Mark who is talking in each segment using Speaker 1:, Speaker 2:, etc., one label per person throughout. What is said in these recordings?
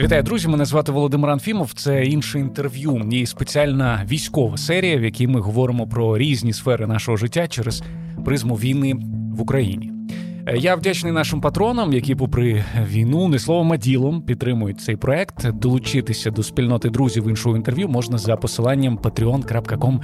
Speaker 1: Вітаю, друзі! Мене звати Володимир Анфімов. Це інше інтерв'ю і спеціальна військова серія, в якій ми говоримо про різні сфери нашого життя через призму війни в Україні. Я вдячний нашим патронам, які, попри війну, не словом а ділом підтримують цей проект. Долучитися до спільноти друзів іншого інтерв'ю можна за посиланням patreon.com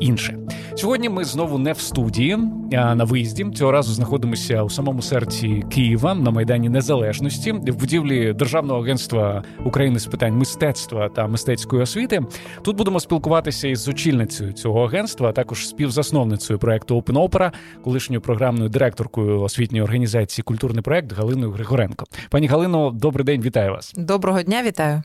Speaker 1: інше. Сьогодні ми знову не в студії, а на виїзді. Цього разу знаходимося у самому серці Києва на майдані Незалежності в будівлі Державного агентства України з питань мистецтва та мистецької освіти. Тут будемо спілкуватися із очільницею цього агентства, а також співзасновницею проекту Open Opera, колишньою програмною директоркою освітньої організації Культурний проект Галиною Григоренко. Пані Галино, добрий день, вітаю вас.
Speaker 2: Доброго дня, вітаю.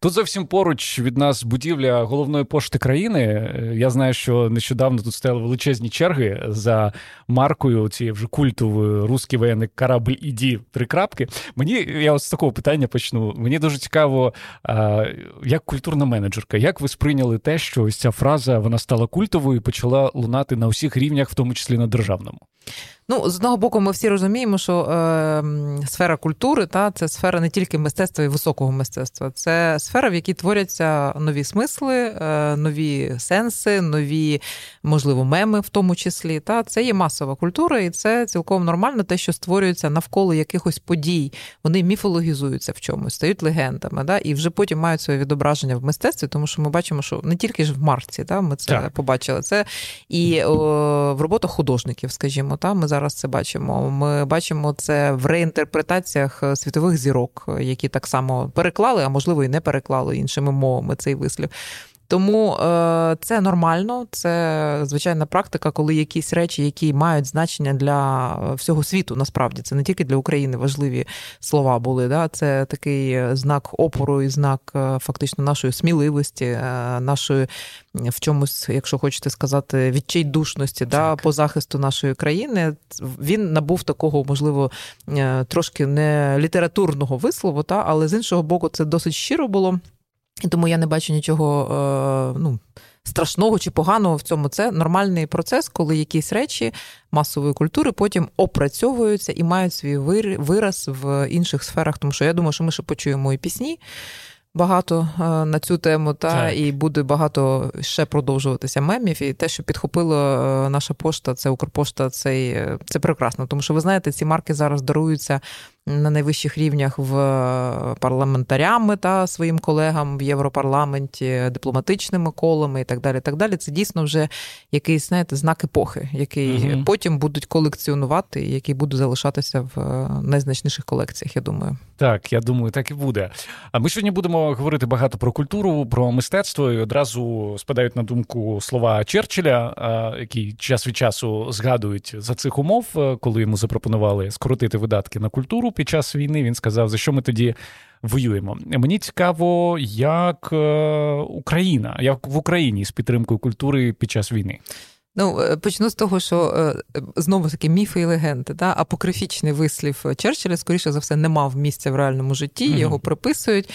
Speaker 1: Тут зовсім поруч від нас будівля головної пошти країни. Я знаю, що нещодавно тут стояли величезні черги за маркою цієї вже культової русський воєнний корабль іді три крапки. Мені я ось з такого питання почну. Мені дуже цікаво, як культурна менеджерка, як ви сприйняли те, що ось ця фраза вона стала культовою і почала лунати на усіх рівнях, в тому числі на державному.
Speaker 2: Ну, з одного боку, ми всі розуміємо, що е, сфера культури та це сфера не тільки мистецтва і високого мистецтва, це сфера, в якій творяться нові смисли, е, нові сенси, нові, можливо, меми, в тому числі. Та це є масова культура, і це цілком нормально, те, що створюється навколо якихось подій. Вони міфологізуються в чомусь, стають легендами, да, і вже потім мають своє відображення в мистецтві, тому що ми бачимо, що не тільки ж в марці, та ми це так. побачили. Це і о, в роботах художників, скажімо, та ми зараз зараз це бачимо. Ми бачимо це в реінтерпретаціях е, світових зірок, е, які так само переклали, а можливо і не переклали іншими мовами цей вислів. Тому е, це нормально, це звичайна практика, коли якісь речі, які мають значення для всього світу, насправді це не тільки для України важливі слова були. Да? Це такий знак опору і знак фактично нашої сміливості, нашої в чомусь, якщо хочете сказати, відчайдушності да, по захисту нашої країни. Він набув такого, можливо, трошки не літературного вислову, та, але з іншого боку, це досить щиро було. І тому я не бачу нічого е, ну, страшного чи поганого в цьому. Це нормальний процес, коли якісь речі масової культури потім опрацьовуються і мають свій вираз в інших сферах. Тому що я думаю, що ми ще почуємо і пісні. Багато е, на цю тему, та так. і буде багато ще продовжуватися мемів. І те, що підхопила е, наша пошта, це Укрпошта, це, це прекрасно. Тому що ви знаєте, ці марки зараз даруються на найвищих рівнях в е, парламентарями та своїм колегам в Європарламенті, дипломатичними колами і так далі. так далі. Це дійсно вже якийсь знаєте, знак епохи, який угу. потім будуть колекціонувати, який буде залишатися в е, найзначніших колекціях. Я думаю,
Speaker 1: так я думаю, так і буде. А ми сьогодні будемо говорити багато про культуру, про мистецтво. і Одразу спадають на думку слова Черчилля, які час від часу згадують за цих умов, е, коли йому запропонували скоротити видатки на культуру під час війни. Він сказав, за що ми тоді воюємо. Мені цікаво, як е, Україна, як в Україні з підтримкою культури під час війни.
Speaker 2: Ну, е, почну з того, що е, знову таки міфи і легенди. Да? Апокрифічний вислів Черчилля, скоріше за все, не мав місця в реальному житті, його приписують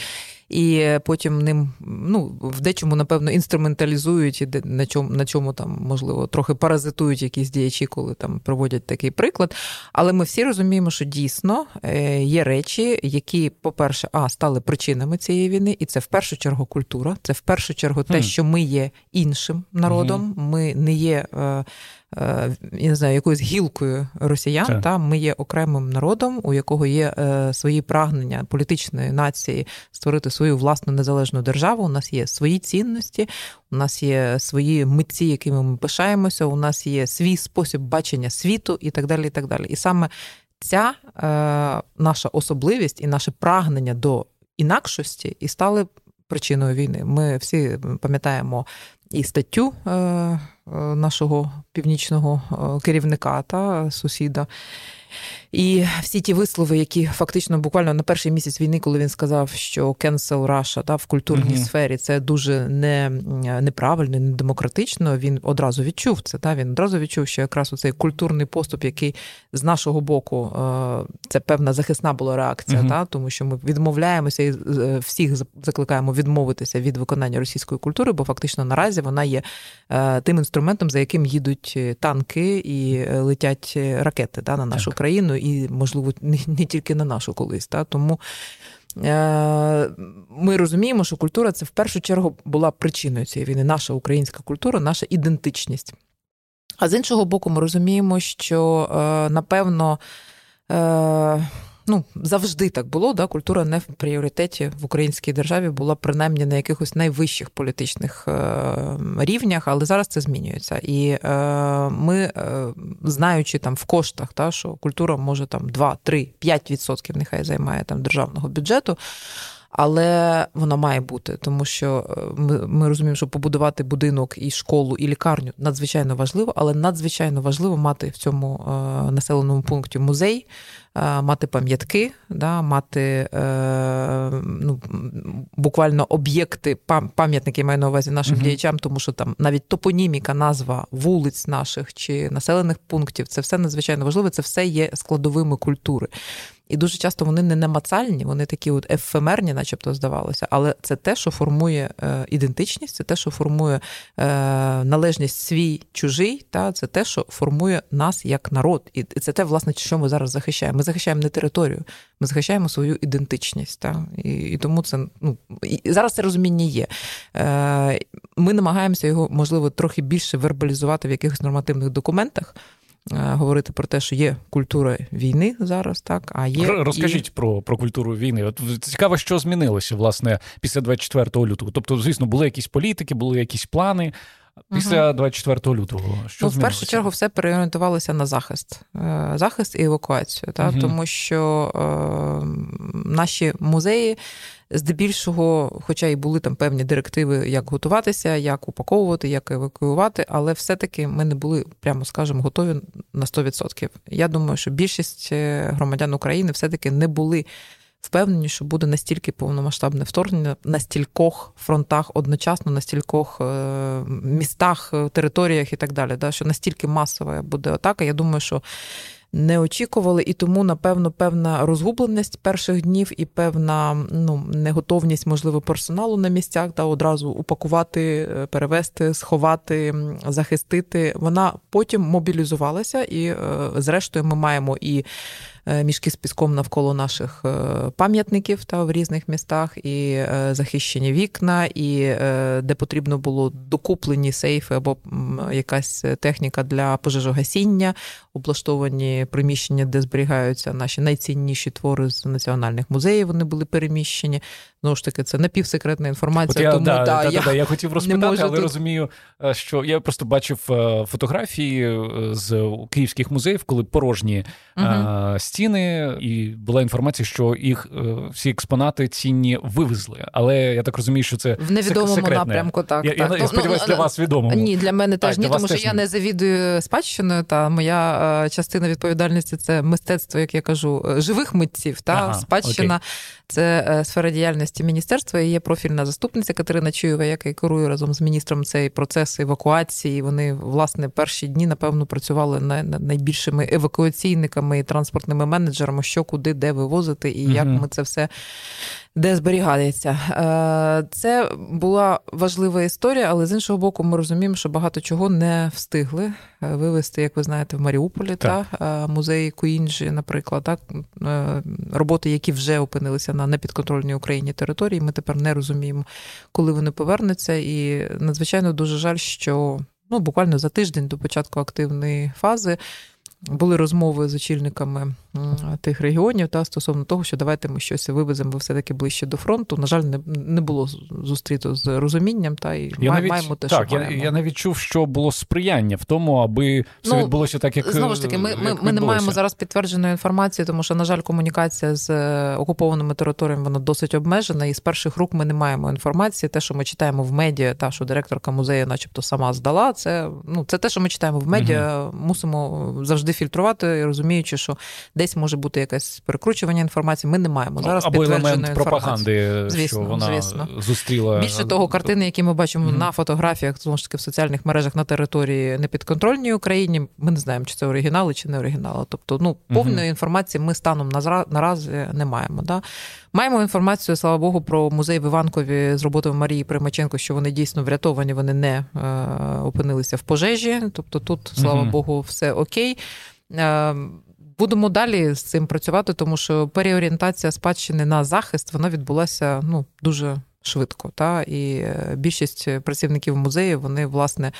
Speaker 2: і потім ним ну, в дечому, напевно, інструменталізують і на чому на чому там, можливо, трохи паразитують якісь діячі, коли там проводять такий приклад. Але ми всі розуміємо, що дійсно е, є речі, які, по-перше, а стали причинами цієї війни, і це в першу чергу культура, це в першу чергу те, що ми є іншим народом, ми не є. Е, я не знаю, якоюсь гілкою росіян. Так. Та ми є окремим народом, у якого є е, свої прагнення політичної нації створити свою власну незалежну державу. У нас є свої цінності, у нас є свої митці, якими ми пишаємося. У нас є свій спосіб бачення світу і так далі. І так далі. І саме ця е, наша особливість і наше прагнення до інакшості і стали причиною війни. Ми всі пам'ятаємо і статтю е, нашого північного е, керівника та сусіда. І всі ті вислови, які фактично буквально на перший місяць війни, коли він сказав, що cancel Russia та в культурній mm-hmm. сфері це дуже не, неправильно, не демократично. Він одразу відчув це. Та він одразу відчув, що якраз цей культурний поступ, який з нашого боку це певна захисна була реакція, mm-hmm. та тому що ми відмовляємося і е, всіх закликаємо відмовитися від виконання російської культури, бо фактично наразі вона є е, тим інструментом, за яким їдуть танки і е, летять ракети та на нашу так. Країну і, можливо, не, не тільки на нашу колись. Та? Тому ми розуміємо, що культура це в першу чергу була причиною цієї війни, наша українська культура, наша ідентичність. А з іншого боку, ми розуміємо, що напевно ну, завжди так було. Да? Культура не в пріоритеті в українській державі була принаймні на якихось найвищих політичних е, рівнях, але зараз це змінюється. І е, ми, е, знаючи там в коштах, та, що культура може там 2, 3, 5% нехай займає там державного бюджету. Але вона має бути, тому що ми ми розуміємо, що побудувати будинок і школу, і лікарню надзвичайно важливо, але надзвичайно важливо мати в цьому населеному пункті музей, мати пам'ятки, да, мати е, ну, буквально об'єкти, пам'ятники маю на увазі нашим uh діячам, тому що там навіть топоніміка, назва вулиць наших чи населених пунктів це все надзвичайно важливо. Це все є складовими культури. І дуже часто вони не намацальні, вони такі от ефемерні, начебто здавалося, але це те, що формує е, ідентичність, це те, що формує е, належність свій чужий, та це те, що формує нас як народ. І це те, власне, що ми зараз захищаємо. Ми захищаємо не територію, ми захищаємо свою ідентичність. Та? І і тому це ну і зараз це розуміння є. Е, Ми намагаємося його, можливо, трохи більше вербалізувати в якихось нормативних документах. Е, говорити про те, що є культура війни зараз, так а є
Speaker 1: розкажіть
Speaker 2: і...
Speaker 1: про про культуру війни. От цікаво, що змінилося власне після 24 лютого. Тобто, звісно, були якісь політики, були якісь плани. Після 24 лютого що ну,
Speaker 2: в першу чергу все переорієнтувалося на захист, е, захист і евакуацію, та угу. тому що е, наші музеї здебільшого, хоча і були там певні директиви, як готуватися, як упаковувати, як евакуювати, але все-таки ми не були, прямо скажемо, готові на 100%. Я думаю, що більшість е, громадян України все-таки не були. Впевнені, що буде настільки повномасштабне вторгнення на стількох фронтах одночасно, на стількох е, містах, е, територіях і так далі. Да, Що настільки масова буде атака. Я думаю, що не очікували, і тому, напевно, певна розгубленість перших днів і певна ну, неготовність, можливо, персоналу на місцях та одразу упакувати, е, перевести, сховати, захистити. Вона потім мобілізувалася, і, зрештою, ми маємо і. Е, мішки з піском навколо наших е, пам'ятників та в різних містах, і е, захищені вікна, і де потрібно було докуплені сейфи або якась техніка для пожежогасіння, облаштовані приміщення, де зберігаються наші найцінніші твори з національних музеїв. Вони були переміщені. Знову ж таки, це напівсекретна інформація. Я, тому
Speaker 1: да,
Speaker 2: да,
Speaker 1: да,
Speaker 2: я,
Speaker 1: да, я хотів розпитати, але тут... розумію, що я просто бачив фотографії з київських музеїв, коли порожні угу стіни, і була інформація, що їх е, всі експонати цінні вивезли. Але я так розумію, що це
Speaker 2: в невідомому
Speaker 1: секретне.
Speaker 2: напрямку. Так
Speaker 1: я,
Speaker 2: так.
Speaker 1: я, я ну, сподіваюся, ну, для вас відомо.
Speaker 2: Ні, для мене теж ні, тому що я не завідую спадщиною. Та моя е, частина відповідальності це мистецтво, як я кажу, е, живих митців. Та ага, спадщина окей. це сфера діяльності міністерства. і Є профільна заступниця Катерина Чуєва, яка керує разом з міністром цей процес евакуації. Вони власне перші дні напевно працювали над найбільшими евакуаційниками і транспортними менеджерами, що куди, де вивозити, і як ми це все де зберігається. Е, це була важлива історія, але з іншого боку, ми розуміємо, що багато чого не встигли е, вивезти, як ви знаєте, в Маріуполі так. та е, музей Куінджі, наприклад, так роботи, які вже опинилися на непідконтрольній Україні території. Ми тепер не розуміємо, коли вони повернуться, і надзвичайно дуже жаль, що ну буквально за тиждень до початку активної фази. Були розмови з очільниками тих регіонів та стосовно того, що давайте ми щось вивеземо все-таки ближче до фронту. На жаль, не не було зустріто з розумінням, та і я має, маємо те,
Speaker 1: так,
Speaker 2: що
Speaker 1: я,
Speaker 2: маємо.
Speaker 1: я навіть чув, що було сприяння в тому, аби все ну, відбулося так, як
Speaker 2: знову ж таки. Ми ми, ми не маємо зараз підтвердженої інформації, тому що, на жаль, комунікація з е, окупованими територіями вона досить обмежена, і з перших рук ми не маємо інформації. Те, що ми читаємо в медіа, та що директорка музею, начебто, сама здала. Це ну це те, що ми читаємо в медіа. Угу. Мусимо завжди фільтрувати, розуміючи, що десь може бути якесь перекручування інформації. Ми не маємо зараз
Speaker 1: Або елемент пропаганди,
Speaker 2: звісно,
Speaker 1: що вона
Speaker 2: звісно.
Speaker 1: зустріла
Speaker 2: більше того, картини, які ми бачимо mm-hmm. на фотографіях, знову ж таки в соціальних мережах на території непідконтрольній Україні. Ми не знаємо, чи це оригінали, чи не оригінали. Тобто, ну повної mm-hmm. інформації ми станом на наразі не маємо. Да? Маємо інформацію, слава Богу, про музей в Іванкові з роботою Марії Примаченко, що вони дійсно врятовані, вони не е, опинилися в пожежі. Тобто, тут, слава mm-hmm. Богу, все окей. Е, будемо далі з цим працювати, тому що переорієнтація спадщини на захист вона відбулася ну дуже швидко. Та І е, більшість працівників музею вони власне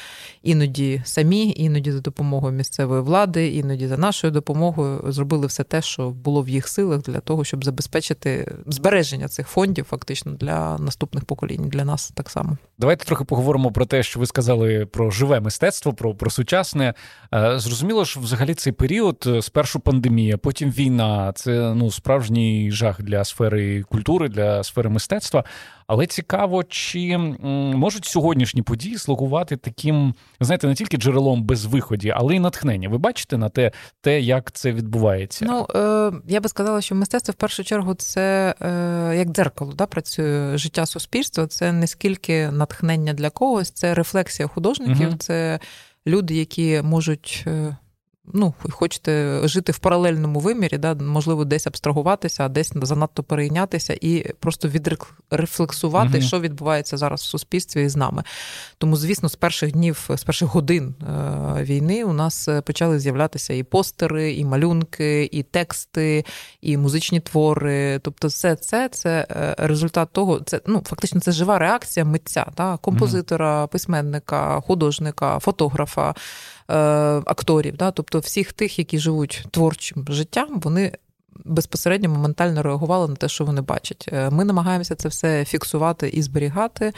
Speaker 2: іноді самі, іноді за допомогою місцевої влади, іноді за нашою допомогою зробили все те, що було в їх силах для того, щоб забезпечити збереження цих фондів, фактично для наступних поколінь, для нас так само.
Speaker 1: Давайте трохи поговоримо про те, що ви сказали про живе мистецтво, про про сучасне. Е, зрозуміло, що взагалі цей період е, спершу пандемія, потім війна. Це ну справжній жах для сфери культури, для сфери мистецтва. Але цікаво, чи можуть сьогоднішні події слугувати таким, знаєте, не тільки джерелом безвиході, але й натхнення. Ви бачите на те, те, як це відбувається?
Speaker 2: Ну е, я би сказала, що мистецтво в першу чергу це е, як дзеркало, да, працює життя суспільства. Це не скільки натхнення для когось, це рефлексія художників, угу. це люди, які можуть. Ну, хочете жити в паралельному вимірі, да, можливо, десь абстрагуватися, а десь занадто перейнятися і просто відрефлексувати, угу. що відбувається зараз в суспільстві і з нами. Тому, звісно, з перших днів, з перших годин е, війни у нас е, почали з'являтися і постери, і малюнки, і тексти, і музичні твори. Тобто, все це це е, результат того, це ну фактично це жива реакція митця, да, композитора, письменника, художника, фотографа. Е, акторів, да, тобто всіх тих, які живуть творчим життям, вони безпосередньо моментально реагували на те, що вони бачать. Е, ми намагаємося це все фіксувати і зберігати.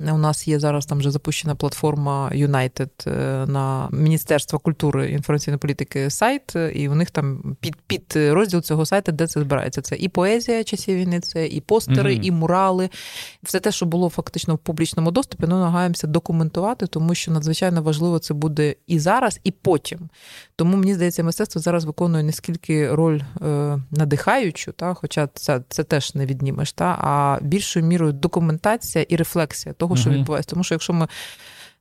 Speaker 2: У нас є зараз там вже запущена платформа United е, на Міністерство культури і інформаційної політики сайт, і у них там під під розділ цього сайту, де це збирається. Це і поезія часів війни, це і постери, mm-hmm. і мурали. Все те, що було фактично в публічному доступі, ми намагаємося документувати, тому що надзвичайно важливо це буде і зараз, і потім. Тому мені здається, мистецтво зараз виконує не скільки роль е, надихаючу, та, хоча це це теж не віднімеш, та, а більшою мірою документація і рефлексія того, що відбувається. Тому що якщо ми.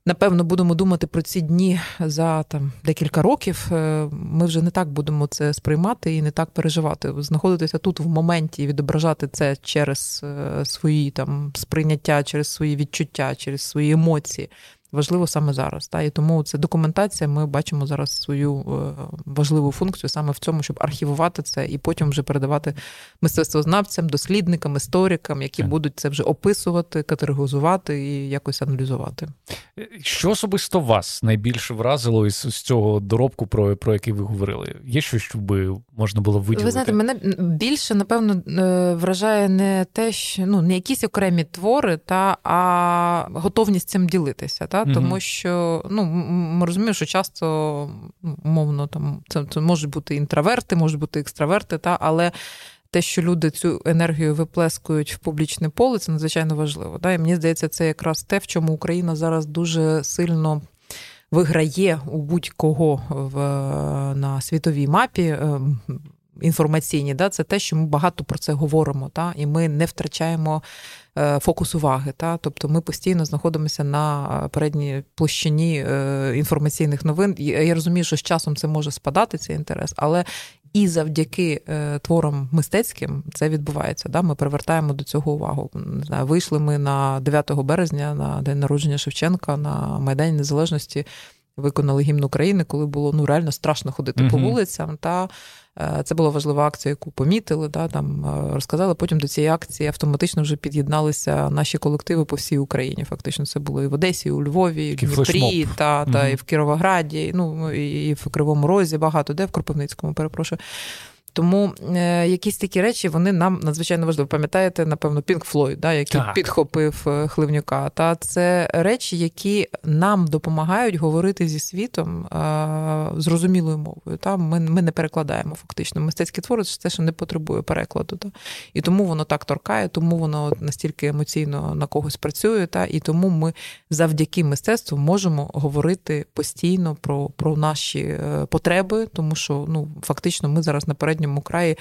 Speaker 2: Напевно, будемо думати про ці дні за там декілька років. Е, ми вже не так будемо це сприймати і не так переживати. Знаходитися тут в моменті і відображати це через е, свої там сприйняття, через свої відчуття, через свої емоції важливо саме зараз. Та? І тому це документація. Ми бачимо зараз свою е, важливу функцію саме в цьому, щоб архівувати це і потім вже передавати мистецтвознавцям, дослідникам, історикам, які так. будуть це вже описувати, категоризувати і якось аналізувати.
Speaker 1: Що особисто вас найбільше вразило із з цього доробку, про про який ви говорили? Є щось, що би можна було виділити?
Speaker 2: Ви знаєте, мене більше напевно е, вражає не те, що ну не якісь окремі твори, та а готовність цим ділитися. Та? Та? Тому що ну, ми розуміємо, що часто ну, умовно там це, це можуть бути інтроверти, можуть бути екстраверти, та? але те, що люди цю енергію виплескують в публічне поле, це надзвичайно важливо. Та? І мені здається, це якраз те, в чому Україна зараз дуже сильно. Виграє у будь-кого в, на світовій мапі ем, інформаційні, да, це те, що ми багато про це говоримо, та, і ми не втрачаємо е, фокус уваги. Та, Тобто ми постійно знаходимося на передній площині е, інформаційних новин. Я розумію, що з часом це може спадати цей інтерес, але і завдяки е, творам мистецьким це відбувається. Да? Ми привертаємо до цього увагу. Не знаю, Вийшли ми на 9 березня на день народження Шевченка на Майдані Незалежності виконали гімн України, коли було ну реально страшно ходити uh-huh. по вулицям. Та е, це була важлива акція, яку помітили. Та там е, розказали. Потім до цієї акції автоматично вже під'єдналися наші колективи по всій Україні. Фактично, це було і в Одесі, і у Львові, і в Дніпрі, та, та uh-huh. і в Кіровограді, ну і в Кривому Розі, багато де в Кропивницькому, перепрошую. Тому е, якісь такі речі вони нам надзвичайно важливі. Пам'ятаєте, напевно, Пінк Флойд, да, який так. підхопив е, Хливнюка. Та це речі, які нам допомагають говорити зі світом е, зрозумілою мовою. Та Ми ми не перекладаємо фактично. Мистецькі твори це те, що не потребує перекладу. Та? І тому воно так торкає, тому воно настільки емоційно на когось працює. Та? І тому ми завдяки мистецтву можемо говорити постійно про, про наші е, потреби, тому що ну фактично ми зараз наперед передньому краї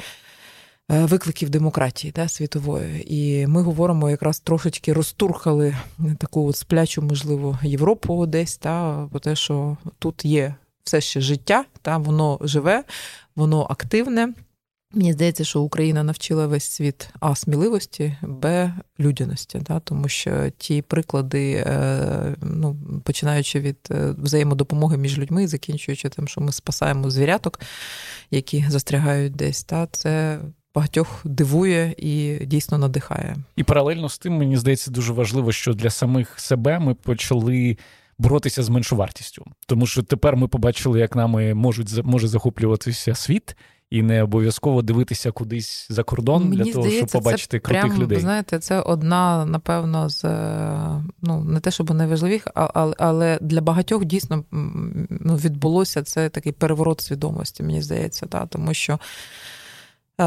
Speaker 2: е, викликів демократії да, світової. І ми говоримо, якраз трошечки розтурхали таку от сплячу, можливо, Європу десь, та, про те, що тут є все ще життя, та, воно живе, воно активне. Мені здається, що Україна навчила весь світ а сміливості, б людяності, да? тому що ті приклади, е, ну, починаючи від е, взаємодопомоги між людьми, закінчуючи тим, що ми спасаємо звіряток, які застрягають десь, та це. Багатьох дивує і дійсно надихає.
Speaker 1: І паралельно з тим, мені здається, дуже важливо, що для самих себе ми почали боротися з меншовартістю. Тому що тепер ми побачили, як нами можуть може захоплюватися світ, і не обов'язково дивитися кудись за кордон Мені для того, здається, щоб побачити це крутих
Speaker 2: прям,
Speaker 1: людей.
Speaker 2: Знаєте, це одна, напевно, з ну не те, щоб найважливіших, але, але для багатьох дійсно ну, відбулося це такий переворот свідомості, мені здається, та, тому що. Е,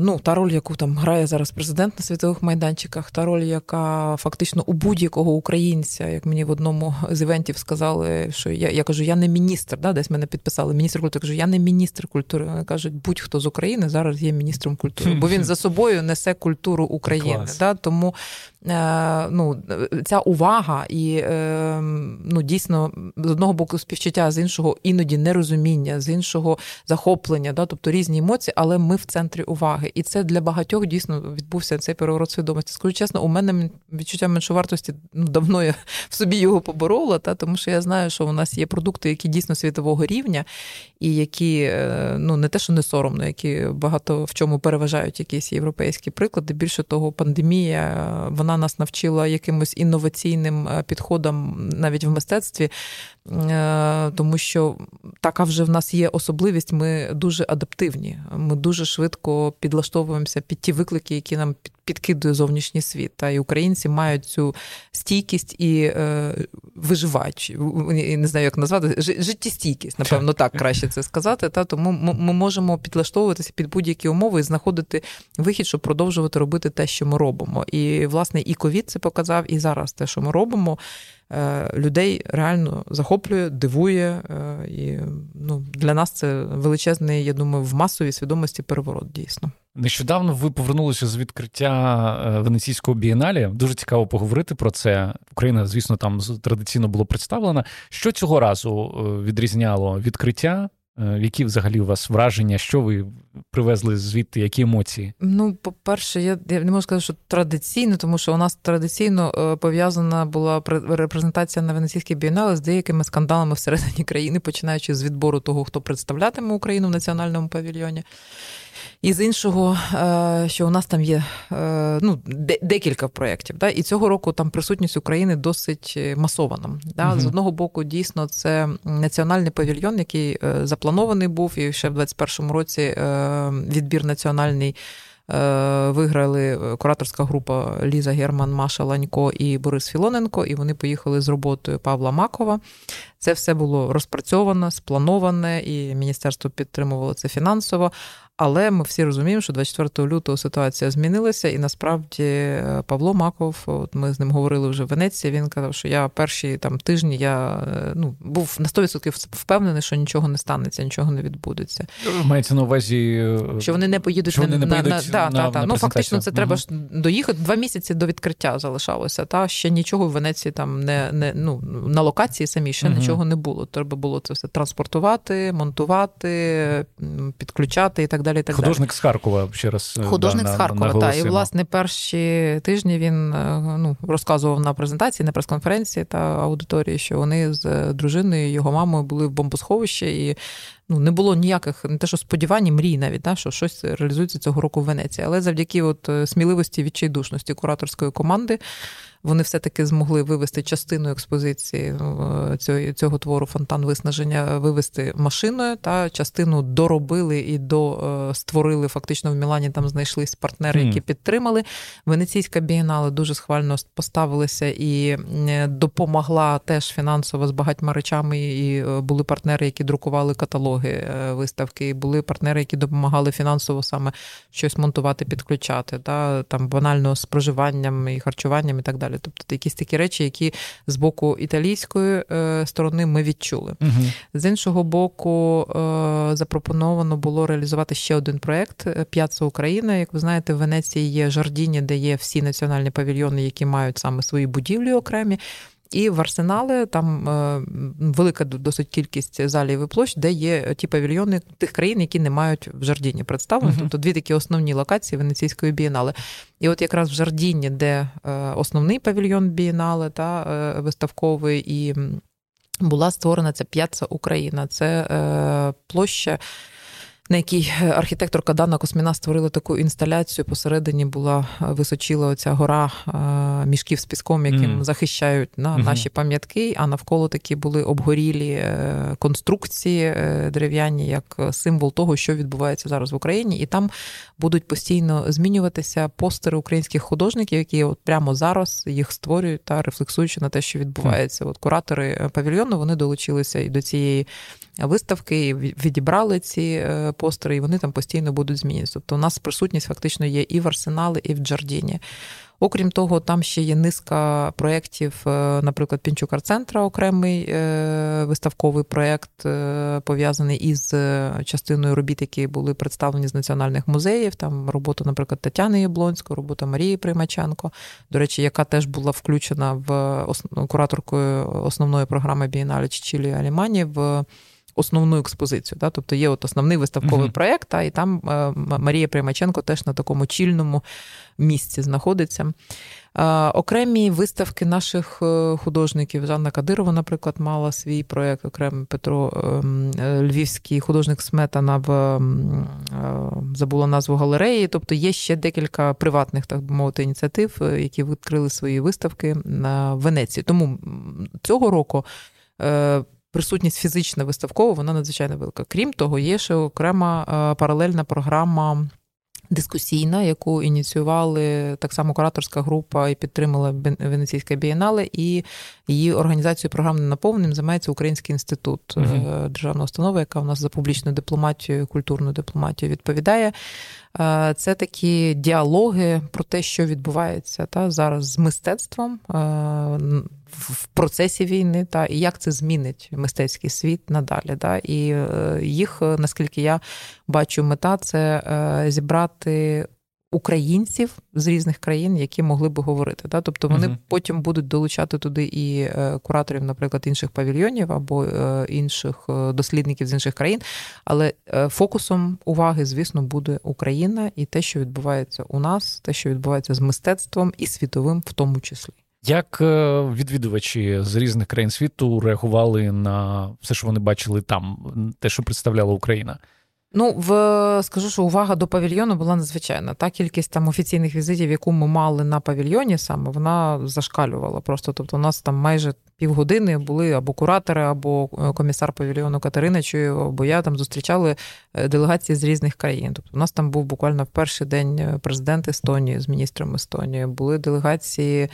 Speaker 2: ну, та роль, яку там грає зараз президент на світових майданчиках, та роль, яка фактично у будь-якого українця, як мені в одному з івентів сказали, що я я кажу, я не міністр, да, десь мене підписали міністр культури. Я кажу, я не міністр культури. Вони кажуть, будь-хто з України зараз є міністром культури, бо він за собою несе культуру України. Да, Тому ну, ця увага і е, ну, дійсно з одного боку співчуття, з іншого іноді нерозуміння, з іншого захоплення, да, тобто різні емоції, але ми в центрі уваги. І це для багатьох дійсно відбувся цей переворот свідомості. Скажу чесно, у мене відчуття меншовартості ну, давно я в собі його поборола, та, тому що я знаю, що у нас є продукти, які дійсно світового рівня, і які е, ну не те, що не соромно, які багато в чому переважають якісь європейські приклади. Більше того, пандемія вона нас навчила якимось інноваційним е, підходам навіть в мистецтві, тому що така вже в нас є особливість. Ми дуже адаптивні. Ми дуже швидко підлаштовуємося під ті виклики, які нам підкидує зовнішній світ. Та і українці мають цю стійкість і е, виживач, не знаю, як назвати життєстійкість, напевно, так краще це сказати. Та тому ми можемо підлаштовуватися під будь-які умови і знаходити вихід, щоб продовжувати робити те, що ми робимо. І власне і ковід це показав, і зараз те, що ми робимо. Е, людей реально захоплює, дивує. Е, і ну, для нас це величезний, я думаю, в масовій свідомості переворот дійсно.
Speaker 1: Нещодавно ви повернулися з відкриття е, Венеційського бієналі. Дуже цікаво поговорити про це. Україна, звісно, там традиційно було представлена. Що цього разу відрізняло відкриття які взагалі у вас враження? Що ви привезли звідти? Які емоції?
Speaker 2: Ну, по-перше, я я не можу сказати, що традиційно, тому що у нас традиційно е, пов'язана була репрезентація на Венеційській бієнале з деякими скандалами всередині країни, починаючи з відбору того, хто представлятиме Україну в національному павільйоні. І з іншого, е, що у нас там є е, ну, декілька проєктів. Да? І цього року там присутність України досить е, масована. Да? Угу. З одного боку, дійсно, це національний павільйон, який запланований був, і ще в 2021 році відбір національний. Виграли кураторська група Ліза Герман, Маша Ланько і Борис Філоненко, і вони поїхали з роботою Павла Макова. Це все було розпрацьовано, сплановане, і міністерство підтримувало це фінансово. Але ми всі розуміємо, що 24 лютого ситуація змінилася, і насправді е, Павло Маков, от ми з ним говорили вже в Венеції. Він казав, що я перші там тижні я е, ну був на 100% впевнений, що нічого не станеться, нічого не відбудеться.
Speaker 1: Мається на увазі,
Speaker 2: е, що вони не поїдуть
Speaker 1: що вони не на,
Speaker 2: на, на, на, на, на ну фактично. Це угу. треба ж доїхати. Два місяці до відкриття залишалося. Та ще нічого в Венеції там не не ну на локації самі ще угу. нічого не було. Треба було це все транспортувати, монтувати, підключати і так далі І так
Speaker 1: Художник
Speaker 2: далі.
Speaker 1: з Харкова ще раз.
Speaker 2: Е, Художник да, з Харкова, так. І, власне, перші тижні він е, ну, розказував на презентації, на прес-конференції та аудиторії, що вони з дружиною, його мамою були в бомбосховищі і. Ну, не було ніяких не те, що сподівань, мрій навіть, да, що щось реалізується цього року в Венеції. Але завдяки от е, сміливості відчайдушності кураторської команди вони все-таки змогли вивести частину експозиції е, цього цього твору фонтан виснаження, вивести машиною, та частину доробили і до е, створили фактично в Мілані. Там знайшлись партнери, які підтримали. Венеційська бієнале дуже схвально поставилася і допомогла теж фінансово з багатьма речами. І були партнери, які друкували каталоги виставки. і Були партнери, які допомагали фінансово саме щось монтувати, підключати, та там банально з проживанням і харчуванням і так далі. Тобто якісь такі речі, які з боку італійської е, сторони ми відчули. Угу. З іншого боку, е, запропоновано було реалізувати ще один проект е, П'ятца Україна. Як ви знаєте, в Венеції є Жардіні, де є всі національні павільйони, які мають саме свої будівлі окремі. І в арсенали там е, велика досить кількість залів і площ, де є ті павільйони тих країн, які не мають в Жардіні представлені. Uh-huh. Тобто дві такі основні локації Венеційської бієнали. І от якраз в Жардіні, де е, основний павільйон бієнали та е, виставковий, і була створена ця п'ятца Україна. Це площа на якій е, архітекторка Дана Косміна створила таку інсталяцію. Посередині була е, височила оця гора е, мішків з піском, яким mm. захищають на mm-hmm. наші пам'ятки. А навколо такі були обгорілі конструкції дерев'яні, як символ того, що відбувається зараз в Україні, і там будуть постійно змінюватися постери українських художників, які от прямо зараз їх створюють та рефлексуючи на те, що відбувається. От куратори павільйону вони долучилися і до цієї виставки, відібрали ці постери, і вони там постійно будуть змінюватися. Тобто у нас присутність фактично є і в Арсеналі, і в Джардіні. Окрім того, там ще є низка проєктів, е, наприклад, Пінчук центра окремий е, виставковий проєкт, е, пов'язаний із частиною робіт, які були представлені з національних музеїв. Там робота, наприклад, Тетяни Яблонської, робота Марії Примаченко, до речі, яка теж була включена в кураторкою основної програми Бієнале Чичілі Алімані в основну експозицію. Да? Тобто є от основний виставковий uh-huh. проєкт, а і там е, Марія Примаченко теж на такому чільному місці знаходиться. Окремі виставки наших е, художників. Жанна Кадирова, наприклад, мала свій проєкт, окремий Петро ем, Львівський художник Сметана в е, забула назву галереї. Тобто є ще декілька приватних, так би мовити, ініціатив, які відкрили свої виставки на Венеції. Тому цього року присутність фізична виставкова, вона надзвичайно велика. Крім того, є ще окрема е, паралельна програма. Дискусійна, яку ініціювали так само кураторська група і підтримала Венеційська бієнале, і її організацією програмним наповненням займається Український інститут uh державна установа, яка у нас за публічну дипломатію, культурну дипломатію відповідає. Е, це такі діалоги про те, що відбувається та зараз з мистецтвом в процесі війни, та і як це змінить мистецький світ надалі. Та, І е, їх, наскільки я бачу, мета це е, зібрати. Українців з різних країн, які могли би говорити, Да? тобто вони uh потім будуть долучати туди і е, кураторів, наприклад, інших павільйонів або інших дослідників з інших країн. Але фокусом уваги, звісно, буде Україна і те, що відбувається у нас, те, що відбувається з мистецтвом і світовим, в тому числі.
Speaker 1: Як е, відвідувачі з різних країн світу реагували на все, що вони бачили там, те, що представляла Україна?
Speaker 2: Ну, в скажу, що увага до павільйону була надзвичайна. Та кількість там офіційних візитів, яку ми мали на павільйоні, саме вона зашкалювала. Просто тобто, у нас там майже півгодини були або куратори, або е, комісар павільйону Катерина Чуєва, або я там зустрічали е, делегації з різних країн. Тобто, у нас там був буквально в перший день е, президент Естонії з міністром Естонії. Були делегації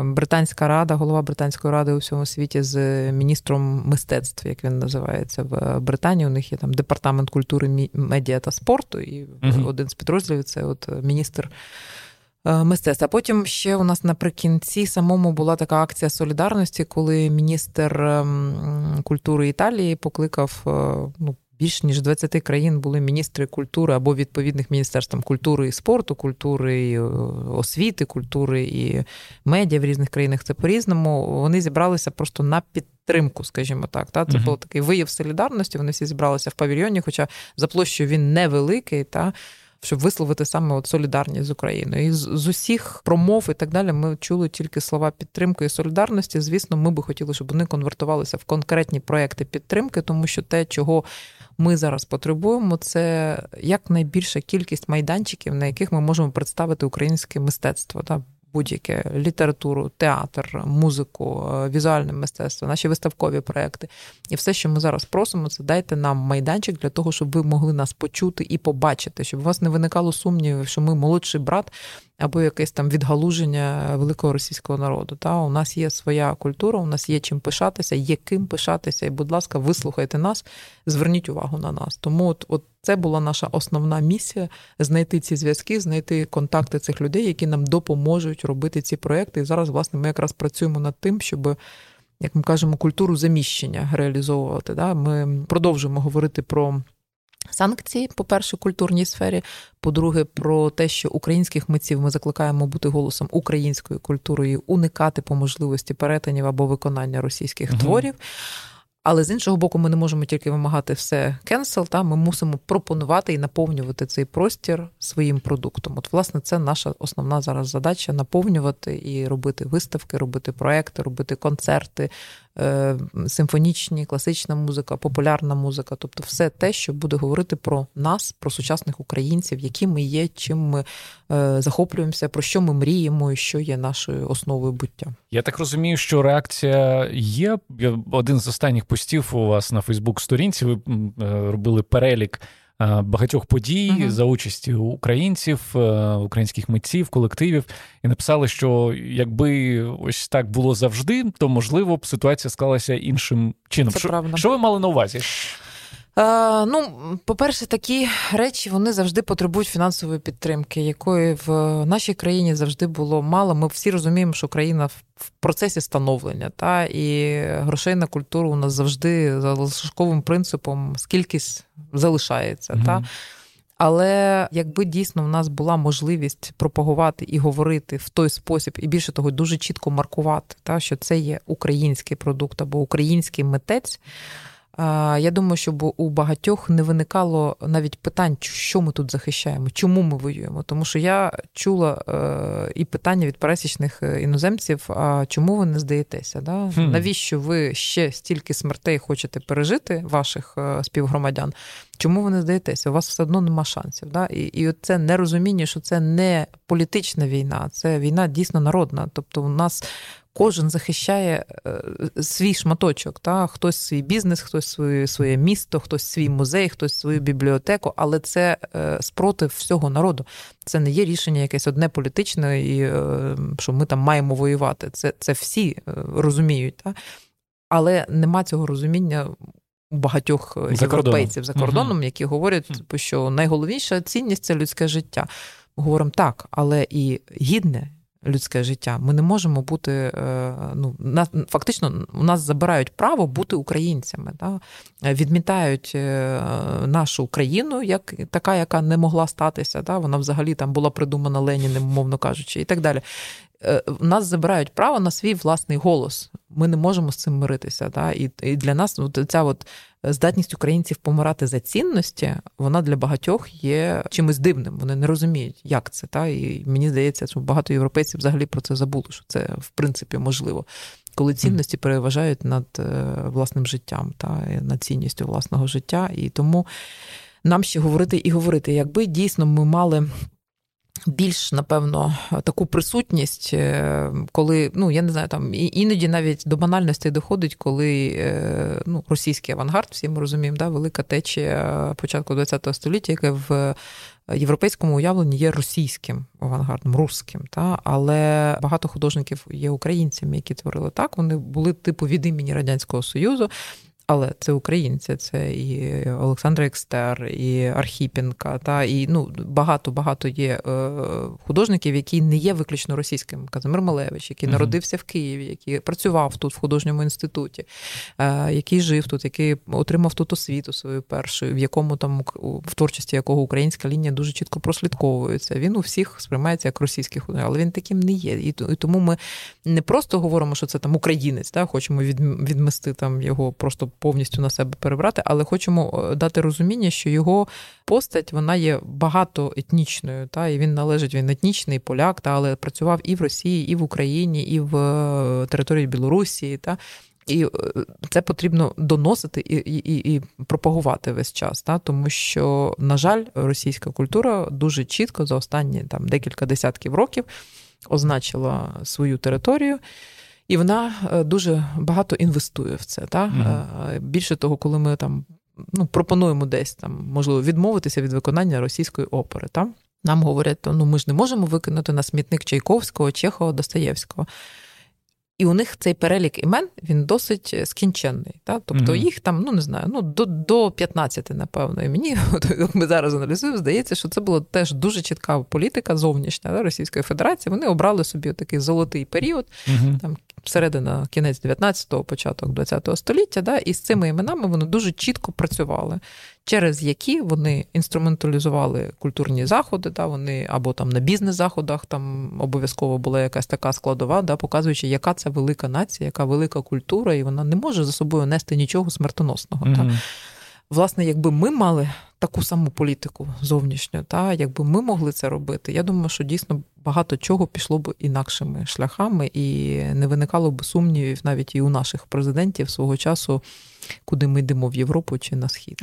Speaker 2: Британська рада, голова Британської ради у всьому світі з міністром мистецтв, як він називається в Британії. У них є там департамент культури, медіа та спорту, і uh один з підрозділів це от міністр. Е, мистецтв. А потім ще у нас наприкінці самому була така акція солідарності, коли міністр ем, культури Італії покликав е, ну. Більш ніж 20 країн були міністри культури або відповідних міністерств там, культури і спорту, культури і е, освіти, культури і медіа в різних країнах. Це по-різному. Вони зібралися просто на підтримку, скажімо так. Та це uh-huh. був такий вияв солідарності. Вони всі зібралися в павільйоні, хоча за площою він невеликий. Та щоб висловити саме от солідарність з Україною. І з, усіх промов і так далі ми чули тільки слова підтримки і солідарності. Звісно, ми би хотіли, щоб вони конвертувалися в конкретні проекти підтримки, тому що те, чого ми зараз потребуємо, це якнайбільша кількість майданчиків, на яких ми можемо представити українське мистецтво. Так? Будь-яке літературу, театр, музику, е, візуальне мистецтво, наші виставкові проекти. І все, що ми зараз просимо, це дайте нам майданчик для того, щоб ви могли нас почути і побачити, щоб у вас не виникало сумнівів, що ми молодший брат або якесь там відгалуження великого російського народу. Та у нас є своя культура, у нас є чим пишатися, є ким пишатися. І, будь ласка, вислухайте нас, зверніть увагу на нас. Тому от, от це була наша основна місія знайти ці зв'язки, знайти контакти цих людей, які нам допоможуть робити ці проекти. І зараз, власне, ми якраз працюємо над тим, щоб. Як ми кажемо, культуру заміщення реалізовувати. Да? Ми продовжуємо говорити про санкції, по-перше, культурній сфері. По-друге, про те, що українських митців ми закликаємо бути голосом української культури уникати по можливості перетинів або виконання російських угу. творів. Але з іншого боку, ми не можемо тільки вимагати все кенсел, та ми мусимо пропонувати і наповнювати цей простір своїм продуктом. От, власне, це наша основна зараз задача наповнювати і робити виставки, робити проекти, робити концерти, симфонічні, класична музика, популярна музика, тобто все те, що буде говорити про нас, про сучасних українців, які ми є, чим ми е, захоплюємося, про що ми мріємо, і що є нашою основою буття.
Speaker 1: Я так розумію, що реакція є. Один з останніх постів у вас на Фейсбук-сторінці. Ви е, робили перелік. Е, багатьох подій uh-huh. за участі українців, е, українських митців, колективів, і написали, що якби ось так було завжди, то можливо б ситуація склалася іншим чином.
Speaker 2: Це
Speaker 1: що,
Speaker 2: правда.
Speaker 1: що ви мали на увазі?
Speaker 2: Е, ну, по-перше, такі речі вони завжди потребують фінансової підтримки, якої в нашій країні завжди було мало. Ми всі розуміємо, що країна в процесі становлення, та і грошей на культуру у нас завжди за залишковим принципом скількись залишається. Mm-hmm. Та. Але якби дійсно в нас була можливість пропагувати і говорити в той спосіб, і більше того, дуже чітко маркувати, та, що це є український продукт або український митець. Я думаю, щоб у багатьох не виникало навіть питань, що ми тут захищаємо, чому ми воюємо. Тому що я чула е, і питання від пересічних е, іноземців: а чому ви не здаєтеся? Да? Mm. Навіщо ви ще стільки смертей хочете пережити, ваших е, співгромадян? Чому ви не здаєтеся? У вас все одно нема шансів. Да? І і це нерозуміння, що це не політична війна, це війна дійсно народна. Тобто, у нас кожен захищає е, свій шматочок. Та? Хтось свій бізнес, хтось своє, своє місто, хтось свій музей, хтось свою бібліотеку, але це е, спротив всього народу. Це не є рішення якесь одне політичне, і е, що ми там маємо воювати. Це це всі розуміють. Та? Але нема цього розуміння. У багатьох за європейців за кордоном, які говорять, що найголовніша цінність це людське життя. Ми говоримо так, але і гідне, людське життя. Ми не можемо бути е, ну фактично у нас забирають право бути українцями, да? відмітають е, нашу країну як така, яка не могла статися. Да? Вона взагалі там була придумана Леніним, мовно кажучи, і так далі. Е, нас забирають право на свій власний голос. Ми не можемо з цим миритися. Да? І і для нас от ця от здатність українців помирати за цінності, вона для багатьох є чимось дивним. Вони не розуміють, як це. Та? І мені здається, що багато європейців взагалі про це забули, що це в принципі можливо. Коли цінності переважають над е, власним життям та над цінністю власного життя. І тому нам ще говорити і говорити, якби дійсно ми мали більш, напевно, таку присутність, е, коли, ну, я не знаю, там іноді навіть до банальності доходить, коли е, ну, російський авангард, всі ми розуміємо, да, велика течія початку ХХ століття, яке в європейському уявленні є російським авангардом, русським. Та? Але багато художників є українцями, які творили так. Вони були типу від імені Радянського Союзу. Але це українці, це і Олександр Екстер, і Архіпінка, та і ну багато багато є е, художників, які не є виключно російським. Казимир Малевич, який uh-huh. народився в Києві, який працював тут в художньому інституті, е, який жив тут, який отримав тут освіту свою першу, в якому там в творчості якого українська лінія дуже чітко прослідковується. Він у всіх сприймається як російський художник, але він таким не є. І тому ми не просто говоримо, що це там українець, та хочемо відмести там його просто повністю на себе перебрати, але хочемо е, дати розуміння, що його постать вона є багатоетнічною, та і він належить він етнічний поляк, та але працював і в Росії, і в Україні, і в е, території Білорусі. Та. І е, це потрібно доносити і і, і пропагувати весь час, та тому що, на жаль, російська культура дуже чітко за останні там декілька десятків років означила свою територію. І вона е, дуже багато інвестує в це. Та? Mm-hmm. Більше того, коли ми там ну, пропонуємо десь там, можливо, відмовитися від виконання російської опери. Та? Нам говорять, ну ми ж не можемо викинути на смітник Чайковського, Чехова, Достоєвського. І у них цей перелік імен він досить е, скінченний. Та? Тобто mm-hmm. їх там, ну не знаю, ну до до 15, напевно. І мені, як ми зараз аналізуємо, здається, що це була теж дуже чітка політика зовнішня да, Російської Федерації. Вони обрали собі такий золотий період, mm-hmm. там середина, кінець 19-го, початок 20-го століття, да, і з цими іменами вони дуже чітко працювали, через які вони інструменталізували культурні заходи, да, вони або там на бізнес-заходах там обов'язково була якась така складова, да, показуючи, яка це велика нація, яка велика культура, і вона не може за собою нести нічого смертоносного. Mm-hmm. Та. Власне, якби ми мали таку саму політику зовнішню, та якби ми могли це робити, я думаю, що дійсно багато чого пішло б інакшими шляхами, і не виникало б сумнівів навіть і у наших президентів свого часу, куди ми йдемо в Європу чи на схід.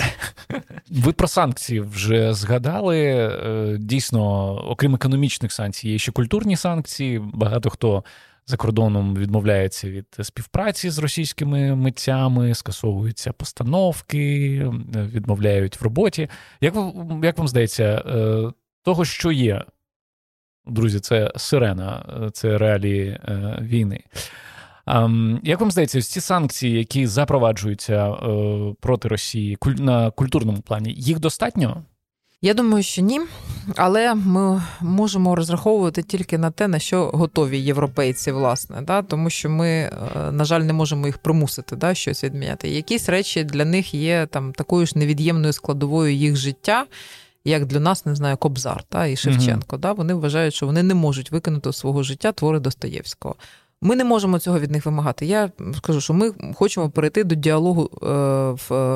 Speaker 1: Ви про санкції вже згадали. Е, дійсно, окрім економічних санкцій, є ще культурні санкції. Багато хто за кордоном відмовляється від співпраці з російськими митцями, скасовуються постановки, відмовляють в роботі. Як як вам здається, е, того, що є, друзі, це сирена, це реалії е, війни. Як вам здається, ці санкції, які запроваджуються е, проти Росії на культурному плані, їх достатньо?
Speaker 2: Я думаю, що ні, але ми можемо розраховувати тільки на те, на що готові європейці, власне, да? тому що ми, е, на жаль, не можемо їх примусити да, щось відміняти. Якісь речі для них є там такою ж невід'ємною складовою їх життя. Як для нас, не знаю, Кобзар та і Шевченко, mm-hmm. да вони вважають, що вони не можуть викинути свого життя твори Достоєвського. Ми не можемо цього від них вимагати. Я скажу, що ми хочемо перейти до діалогу е, в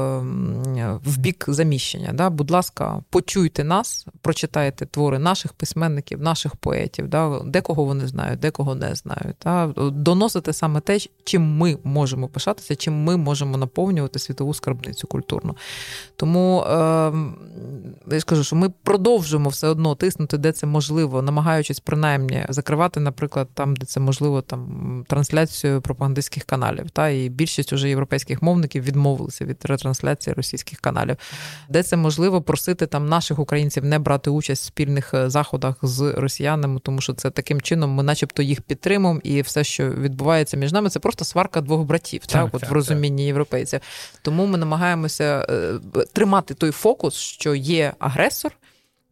Speaker 2: в бік заміщення. Да? Будь ласка, почуйте нас, прочитайте твори наших письменників, наших поетів, да? декого вони знають, декого не знають. Да? Доносити саме те, чим ми можемо пишатися, чим ми можемо наповнювати світову скарбницю культурну. Тому е, я скажу, що ми продовжуємо все одно тиснути, де це можливо, намагаючись принаймні закривати, наприклад, там, де це можливо, там трансляцію пропагандистських каналів. Та І більшість уже європейських мовників відмовилися від ретрансляції російських каналів, де це можливо просити там наших українців не брати участь в спільних е, заходах з росіянами, тому що це таким чином ми, начебто, їх підтримуємо, і все, що відбувається між нами, це просто сварка двох братів, так, так, от так в розумінні так. європейців. Тому ми намагаємося е, тримати той фокус, що є агресор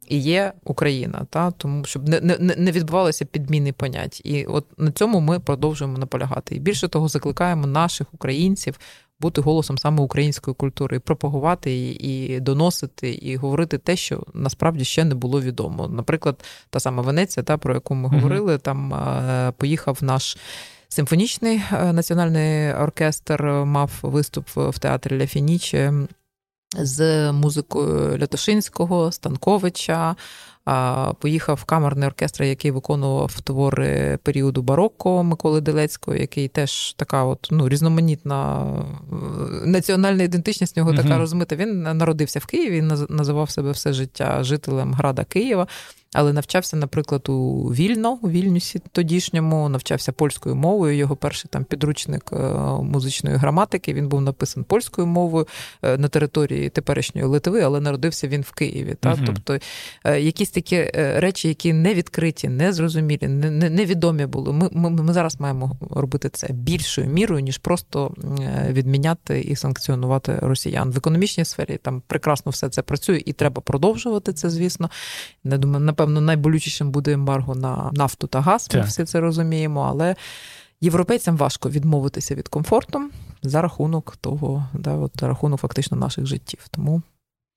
Speaker 2: і є Україна, та тому щоб не не, не відбувалося підміни понять. І от на цьому ми продовжуємо наполягати. І більше того, закликаємо наших українців бути голосом саме української культури, і пропагувати і, і доносити, і говорити те, що насправді ще не було відомо. Наприклад, та сама Венеція, та про яку ми говорили, mm-hmm. там е, поїхав наш. Симфонічний е, національний оркестр мав виступ в театрі Ля Фініче з музикою Лятошинського, Станковича. Поїхав в камерний оркестр, який виконував твори періоду барокко Миколи Делецького, який теж така от ну різноманітна е, національна ідентичність в нього така розмита. Він народився в Києві, він називав себе все життя жителем града Києва але навчався, наприклад, у Вільно, у Вільнюсі тодішньому, навчався польською мовою. Його перший там підручник е, музичної граматики. Він був написан польською мовою е, на території теперішньої Литви, але народився він в Києві. Та? Uh-huh. Тобто е, якісь такі речі, які не відкриті, не зрозумілі, невідомі були. Ми, ми, Ми зараз маємо робити це більшою мірою, ніж просто відміняти і санкціонувати росіян в економічній сфері. Там прекрасно все це працює, і треба продовжувати це, звісно. Не думаю, напевно напевно, найболючішим буде ембарго на нафту та газ. Ми так. всі це розуміємо, але європейцям важко відмовитися від комфорту за рахунок того, да, от, за рахунок фактично наших життів. Тому.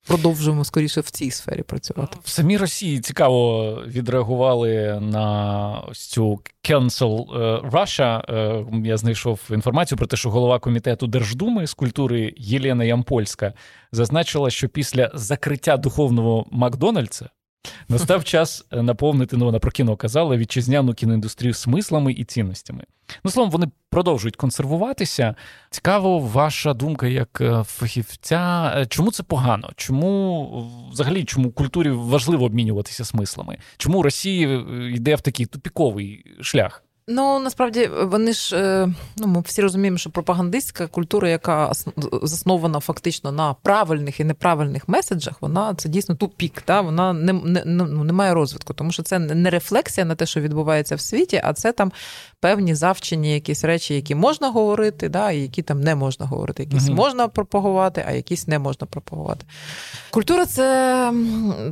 Speaker 2: Продовжуємо скоріше в цій сфері працювати.
Speaker 1: В самій Росії цікаво відреагували на ось цю Cancel е, Russia. Е, я знайшов інформацію про те, що голова комітету Держдуми з культури Єлена Ямпольська зазначила, що після закриття духовного Макдональдса Настав час е, наповнити, ну вона про кіно казала, вітчизняну кіноіндустрію смислами і цінностями. Ну, словом, вони продовжують консервуватися. Цікаво, ваша думка як е, фахівця. Е, чому це погано? Чому взагалі чому культурі важливо обмінюватися смислами? Чому Росія йде в такий тупіковий шлях?
Speaker 2: Ну насправді вони ж е, ну ми всі розуміємо, що пропагандистська культура, яка заснована фактично на правильних і неправильних меседжах, вона це дійсно тупік. Та вона не не, ну, не має розвитку, тому що це не рефлексія на те, що відбувається в світі, а це там певні завчені якісь речі, які можна говорити, да, і які там не можна говорити. Якісь угу. можна пропагувати, а якісь не можна пропагувати. Культура це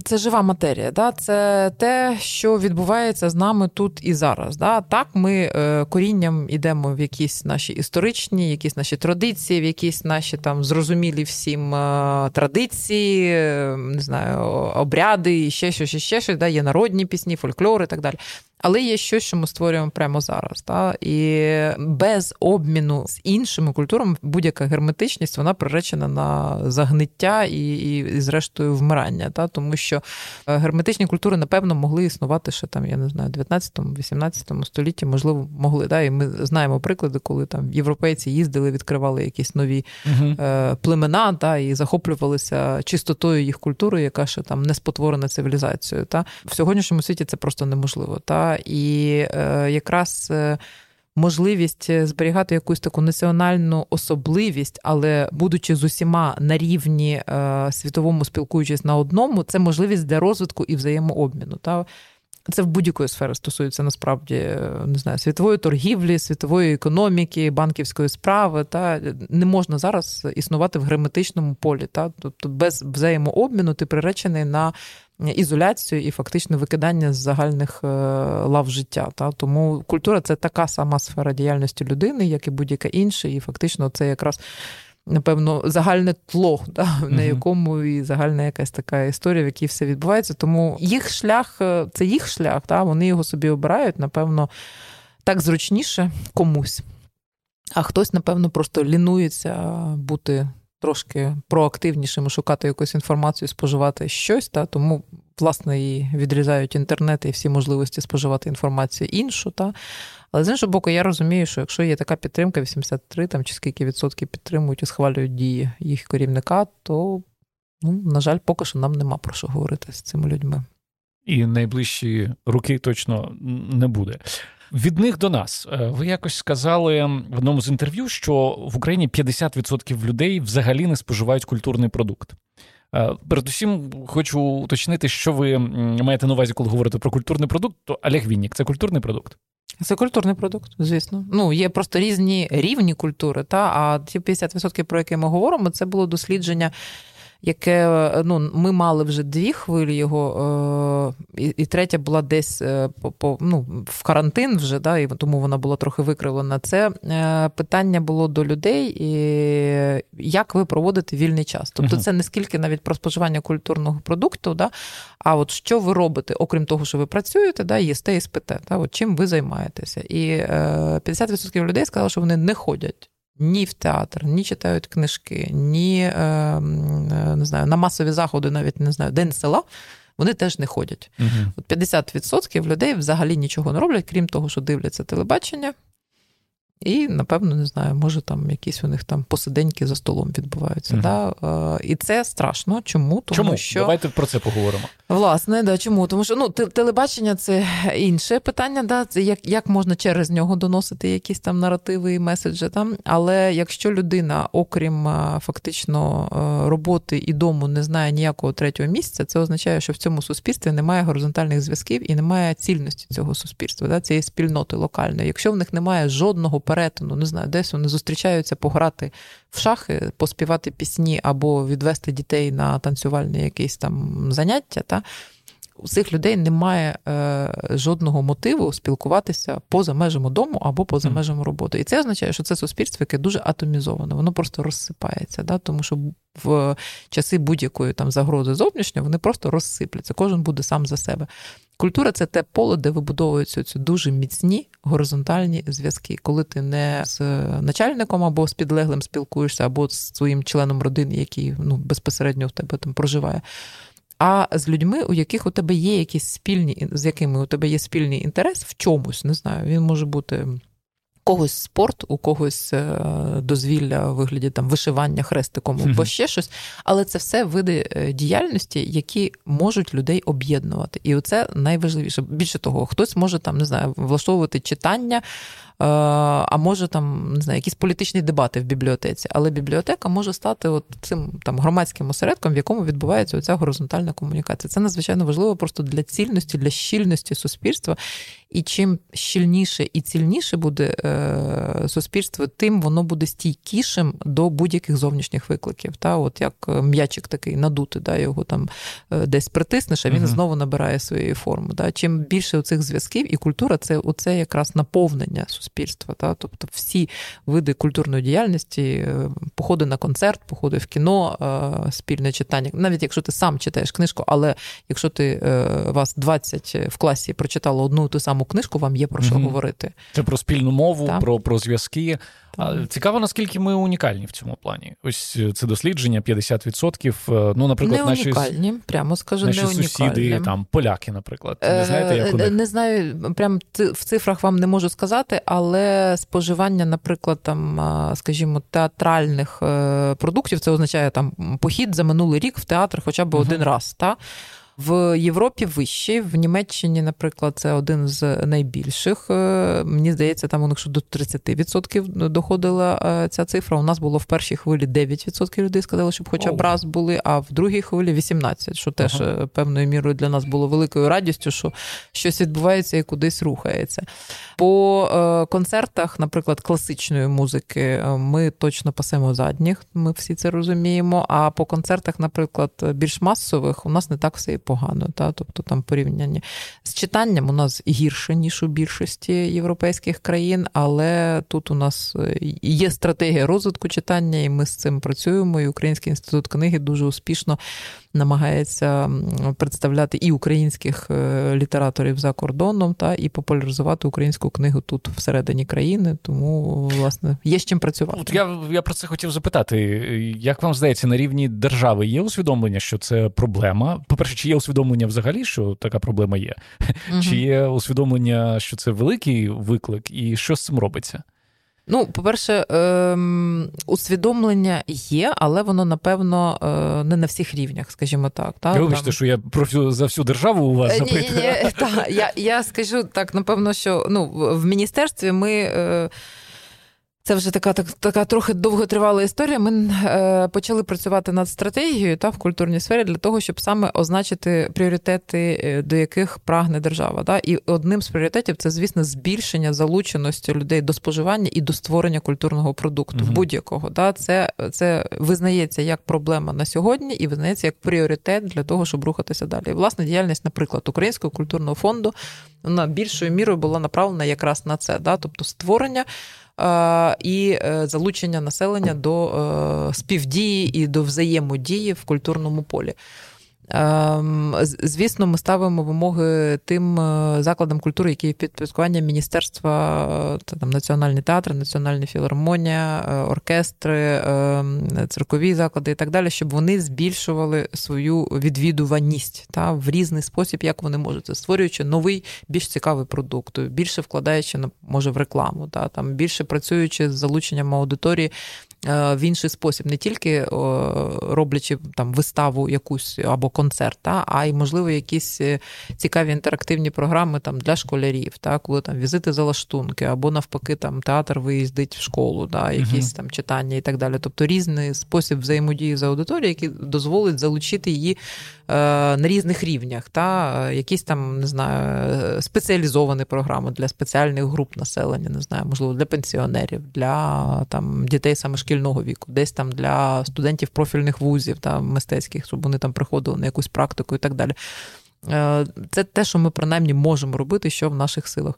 Speaker 2: це жива матерія, да, це те, що відбувається з нами тут і зараз. Да. Так, ми ми корінням йдемо в якісь наші історичні, якісь наші традиції, в якісь наші там зрозумілі всім традиції, не знаю, обряди, і ще щось, ще щось, да, є народні пісні, фольклор і так далі. Але є щось, що ми створюємо прямо зараз. Та? І без обміну з іншими культурами будь-яка герметичність вона приречена на загниття і, і, і зрештою, вмирання. Та? Тому що е, герметичні культури, напевно, могли існувати ще там, я не знаю, 19-18 столітті, можливо, могли. Та? І ми знаємо приклади, коли там європейці їздили, відкривали якісь нові угу. племена та? і захоплювалися чистотою їх культури, яка ще там не спотворена цивілізацією. Та? В сьогоднішньому світі це просто неможливо. Та? І е, якраз. Е, можливість зберігати якусь таку національну особливість, але будучи з усіма на рівні е, світовому спілкуючись на одному, це можливість для розвитку і взаємообміну. Та це в будь-якої сфери стосується насправді не знаю, світової торгівлі, світової економіки, банківської справи. Та не можна зараз існувати в герметичному полі. Та тобто без взаємообміну ти приречений на ізоляцію і фактично викидання з загальних е, лав життя. Та Тому культура це така сама сфера діяльності людини, як і будь-яка інша, і фактично це якраз. Напевно, загальне тло, да, на якому і загальна якась така історія, в якій все відбувається. Тому їх шлях е, це їх шлях, да, вони його собі обирають, напевно, так зручніше комусь. А хтось, напевно, просто лінується бути трошки проактивнішими, шукати якусь інформацію, споживати щось, та тому, власне, і відрізають інтернет і всі можливості споживати інформацію іншу. Та. Але з іншого боку, я розумію, що якщо є така підтримка, 83 там, чи скільки відсотків підтримують і схвалюють дії їх керівника, то, ну, на жаль, поки що нам нема про що говорити з цими людьми.
Speaker 1: І найближчі роки точно не буде. Від них до нас е, ви якось сказали в одному з інтерв'ю, що в Україні 50% людей взагалі не споживають культурний продукт. Е, передусім, хочу уточнити, що ви маєте на увазі, коли говорите про культурний продукт, то Олег Віннік це культурний продукт.
Speaker 2: Це культурний продукт, звісно. Ну, є просто різні рівні культури, та а ті 50%, про які ми говоримо, це було дослідження яке ну, ми мали вже дві хвилі його, е, і, і третя була десь е, по, по ну, в карантин вже, да, і тому вона була трохи викривлена. Це е, питання було до людей, і як ви проводите вільний час. Тобто, це не скільки навіть про споживання культурного продукту, да, а от що ви робите, окрім того, що ви працюєте, да, їсте і спите, да, от чим ви займаєтеся. І 50% людей сказали, що вони не ходять ні в театр, ні читають книжки, ні е, е, не знаю, на масові заходи, навіть не знаю, день села. Вони теж не ходять. Угу. От 50% людей взагалі нічого не роблять, крім того, що дивляться телебачення, і, напевно, не знаю, може там якісь у них там посиденьки за столом відбуваються. Угу. Да? І це страшно. Чому?
Speaker 1: Тому чому? що давайте про це поговоримо.
Speaker 2: Власне, да, чому? Тому що ну, телебачення це інше питання, да, це як як можна через нього доносити якісь там наративи і меседжі. Там. Але якщо людина, окрім фактично роботи і дому, не знає ніякого третього місця, це означає, що в цьому суспільстві немає горизонтальних зв'язків і немає цільності цього суспільства, да, цієї спільноти локальної. Якщо в них немає жодного перетину, не знаю, десь вони зустрічаються пограти в шахи, поспівати пісні або відвести дітей на танцювальне якесь там заняття. Та? У цих людей немає е, жодного мотиву спілкуватися поза межами дому або поза межами роботи. І це означає, що це суспільство, яке дуже атомізоване, воно просто розсипається, да? тому що в часи будь-якої там загрози зовнішньої вони просто розсипляться. Кожен буде сам за себе. Культура це те поле, де вибудовуються ці дуже міцні горизонтальні зв'язки, коли ти не з начальником або з підлеглим спілкуєшся, або з своїм членом родини, який ну, безпосередньо в тебе там проживає. А з людьми, у яких у тебе є якісь спільні, з якими у тебе є спільний інтерес в чомусь, не знаю, він може бути когось спорт, у когось е, дозвілля у вигляді там вишивання хрестиком або ще щось. Але це все види е, діяльності, які можуть людей об'єднувати. І оце найважливіше. Більше того, хтось може там не знаю, влаштовувати читання. Е, а може там не знаю, якісь політичні дебати в бібліотеці, але бібліотека може стати от цим там громадським осередком, в якому відбувається оця горизонтальна комунікація. Це надзвичайно важливо просто для цільності, для щільності суспільства. І чим щільніше і цільніше буде е, суспільство, тим воно буде стійкішим до будь-яких зовнішніх викликів. Та? От Як е, м'ячик такий надути, да, його там десь притиснеш, а він uh знову набирає свою форму. Да? Чим більше цих зв'язків, і культура це оце якраз наповнення суспільства. Та? Тобто всі види культурної діяльності, походи на концерт, походи в кіно, спільне читання. Навіть якщо ти сам читаєш книжку, але якщо ти вас 20 в класі прочитало одну ту саму книжку, вам є про що mm говорити.
Speaker 1: Це про спільну мову, так. про про зв'язки. Цікаво, наскільки ми унікальні в цьому плані. Ось е, це дослідження 50%. Е, ну, наприклад,
Speaker 2: не унікальні,
Speaker 1: наші,
Speaker 2: прямо скажу,
Speaker 1: наші
Speaker 2: не
Speaker 1: сусіди, там поляки, наприклад. Не знаєте, як у
Speaker 2: них? Не знаю, прям в цифрах вам не можу сказати, але споживання, наприклад, там, скажімо, театральних е, продуктів, це означає там похід за минулий рік в театр хоча б uh один раз. Та? В Європі вищий, в Німеччині, наприклад, це один з найбільших. Е, мені здається, там у них що до 30% доходила е, ця цифра. У нас було в першій хвилі 9% людей сказали, щоб хоча б раз були, а в другій хвилі 18%, що теж ага. Е, певною мірою для нас було великою радістю, що щось відбувається і кудись рухається. По концертах, наприклад, класичної музики, ми точно пасемо задніх, ми всі це розуміємо. А по концертах, наприклад, більш масових, у нас не так все погано. Та? Тобто там порівняння з читанням у нас гірше, ніж у більшості європейських країн, але тут у нас е, є стратегія розвитку читання, і ми з цим працюємо. І Український інститут книги дуже успішно намагається представляти і українських е, літераторів за кордоном, та і популяризувати українську книгу тут всередині країни. Тому власне є з чим працювати.
Speaker 1: От я я про це хотів запитати. Як вам здається, на рівні держави є усвідомлення, що це проблема? По перше, чи є усвідомлення взагалі, що така проблема є? Угу. Чи є усвідомлення, що це великий виклик, і що з цим робиться?
Speaker 2: Ну, по-перше, ем, усвідомлення є, але воно напевно е, не на всіх рівнях, скажімо так. Та?
Speaker 1: Вибачте, Там... що я про всю за всю державу у вас запитую. Ні, ні,
Speaker 2: ні, та, я я скажу так, напевно, що ну, в міністерстві ми. Е, це вже така так, така трохи довготривала історія. Ми е, почали працювати над стратегією та в культурній сфері для того, щоб саме означити пріоритети, е, до яких прагне держава. Та? І одним з пріоритетів це, звісно, збільшення залученості людей до споживання і до створення культурного продукту угу. будь-якого. Та? Це це визнається як проблема на сьогодні і визнається як пріоритет для того, щоб рухатися далі. І, власне, діяльність, наприклад, Українського культурного фонду вона більшою мірою була направлена якраз на це, та? тобто створення і е, залучення населення до е, співдії і до взаємодії в культурному полі. Ем, звісно, ми ставимо вимоги тим е, закладам культури, які підпорядкування міністерства, це там Національний театр, Національна філармонія, е, оркестри, ем, циркові заклади і так далі, щоб вони збільшували свою відвідуваність та в різний спосіб, як вони можуть, створюючи новий, більш цікавий продукт, більше вкладаючи може в рекламу, та там більше працюючи з залученням аудиторії в інший спосіб, не тільки роблячи там виставу якусь або концерт, та, а й, можливо, якісь е, цікаві інтерактивні програми там для школярів, та, коли там візити за лаштунки, або навпаки, там театр виїздить в школу, та, якісь там читання і так далі. Тобто різний спосіб взаємодії з аудиторією, який дозволить залучити її е, на різних рівнях, та якісь там не знаю, спеціалізовані програми для спеціальних груп населення, не знаю, можливо, для пенсіонерів, для там дітей саме шкільного віку, десь там для студентів профільних вузів та мистецьких, щоб вони там приходили на якусь практику і так далі. Е, це те, що ми принаймні можемо робити, що в наших силах.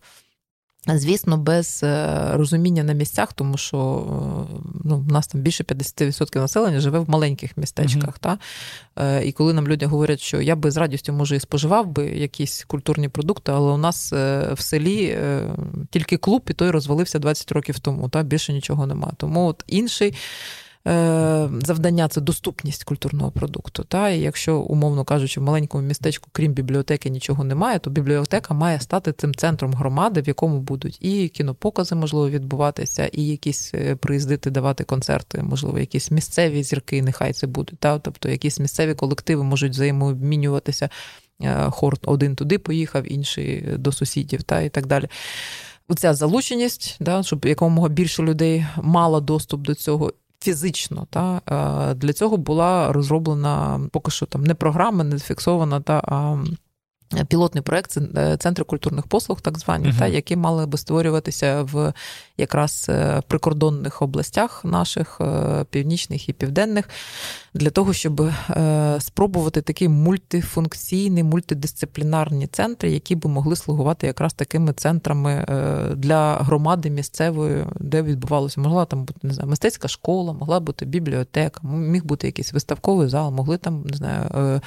Speaker 2: Звісно, без е, розуміння на місцях, тому що е, ну, в нас там більше 50% населення живе в маленьких містечках. Mm-hmm. Та? І коли нам люди говорять, що я би з радістю може і споживав би якісь культурні продукти, але у нас в селі тільки клуб, і той розвалився 20 років тому. Та? Більше нічого нема. Тому от інший. Е, завдання це доступність культурного продукту. Та? І якщо, умовно кажучи, в маленькому містечку, крім бібліотеки, нічого немає, то бібліотека має стати цим центром громади, в якому будуть і кінопокази, можливо, відбуватися, і якісь е, приїздити, давати концерти, можливо, якісь місцеві зірки, нехай це будуть. Та? Тобто якісь місцеві колективи можуть взаємообмінюватися. Е, хор один туди поїхав, інший до сусідів, та і так далі. Оця залученість, да, щоб якомога більше людей мало доступ до цього, фізично. Та Для цього була розроблена поки що там не програма, не зафіксована, та а Пілотний проект е, центри культурних послуг, так звані, uh-huh. та які мали би створюватися в якраз е, прикордонних областях наших е, північних і південних, для того, щоб спробувати такі мультифункційні, мультидисциплінарні центри, які би могли слугувати якраз такими центрами для громади місцевої, де відбувалося, могла там бути не знаю, мистецька школа, могла бути бібліотека, міг бути якийсь виставковий зал, могли там не знаю,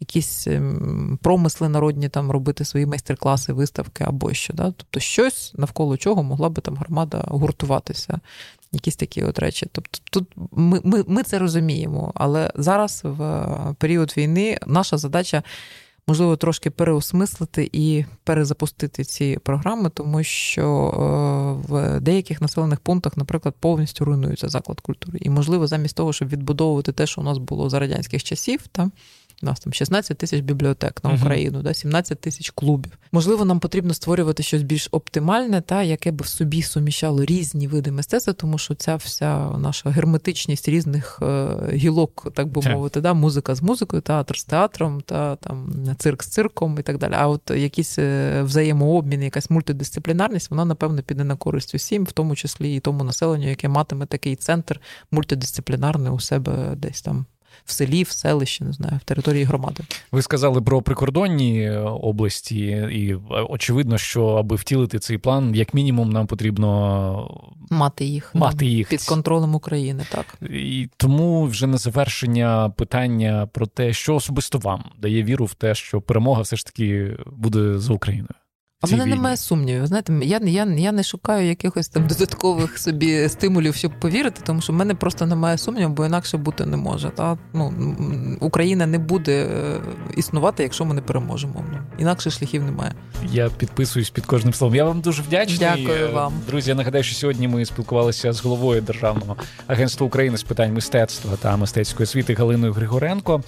Speaker 2: якісь ем, промисли народні там робити свої майстер-класи, виставки або що. Да? Тобто щось навколо чого могла би там громада гуртуватися. Якісь такі от речі. Тобто тут ми, ми, ми це розуміємо, але зараз, в період війни, наша задача. Можливо, трошки переосмислити і перезапустити ці програми, тому що е, в деяких населених пунктах, наприклад, повністю руйнується заклад культури. І, можливо, замість того, щоб відбудовувати те, що у нас було за радянських часів, там у нас там 16 тисяч бібліотек на Україну, uh-huh. да, 17 тисяч клубів. Можливо, нам потрібно створювати щось більш оптимальне, та яке б в собі суміщало різні види мистецтва, тому що ця вся наша герметичність різних е, гілок, так би мовити, да, музика з музикою, театр з театром, та там цирк з цирком і так далі. А от якісь е, взаємообмін, якась мультидисциплінарність, вона напевно піде на користь усім, в тому числі і тому населенню, яке матиме такий центр мультидисциплінарний у себе десь там в селі, в селищі, не знаю, в території громади.
Speaker 1: Ви сказали про прикордонні е, області, і е, очевидно, що аби втілити цей план, як мінімум, нам потрібно
Speaker 2: мати їх
Speaker 1: мати їх
Speaker 2: під контролем України. Так
Speaker 1: і тому вже на завершення питання про те, що особисто вам дає віру в те, що перемога все ж таки буде за Україною.
Speaker 2: А мене немає сумнівів. Знаєте, я я, я не шукаю якихось там додаткових собі стимулів, щоб повірити, тому що в мене просто немає сумнівів, бо інакше бути не може. Та? Ну, Україна не буде е, існувати, якщо ми не переможемо. Інакше шляхів немає.
Speaker 1: Я підписуюсь під кожним словом. Я вам дуже вдячний.
Speaker 2: Дякую вам.
Speaker 1: Друзі. Я нагадаю, що сьогодні ми спілкувалися з головою Державного агентства України з питань мистецтва та мистецької освіти Галиною Григоренко.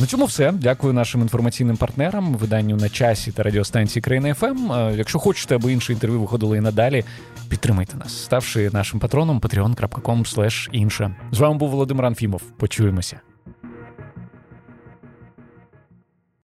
Speaker 1: На цьому все. Дякую нашим інформаційним партнерам, виданню на часі та радіостанції Країна ФМ. Якщо хочете, аби інші інтерв'ю виходили і надалі, підтримайте нас, ставши нашим патроном patreon.com інше. З вами був Володимир Анфімов. Почуємося.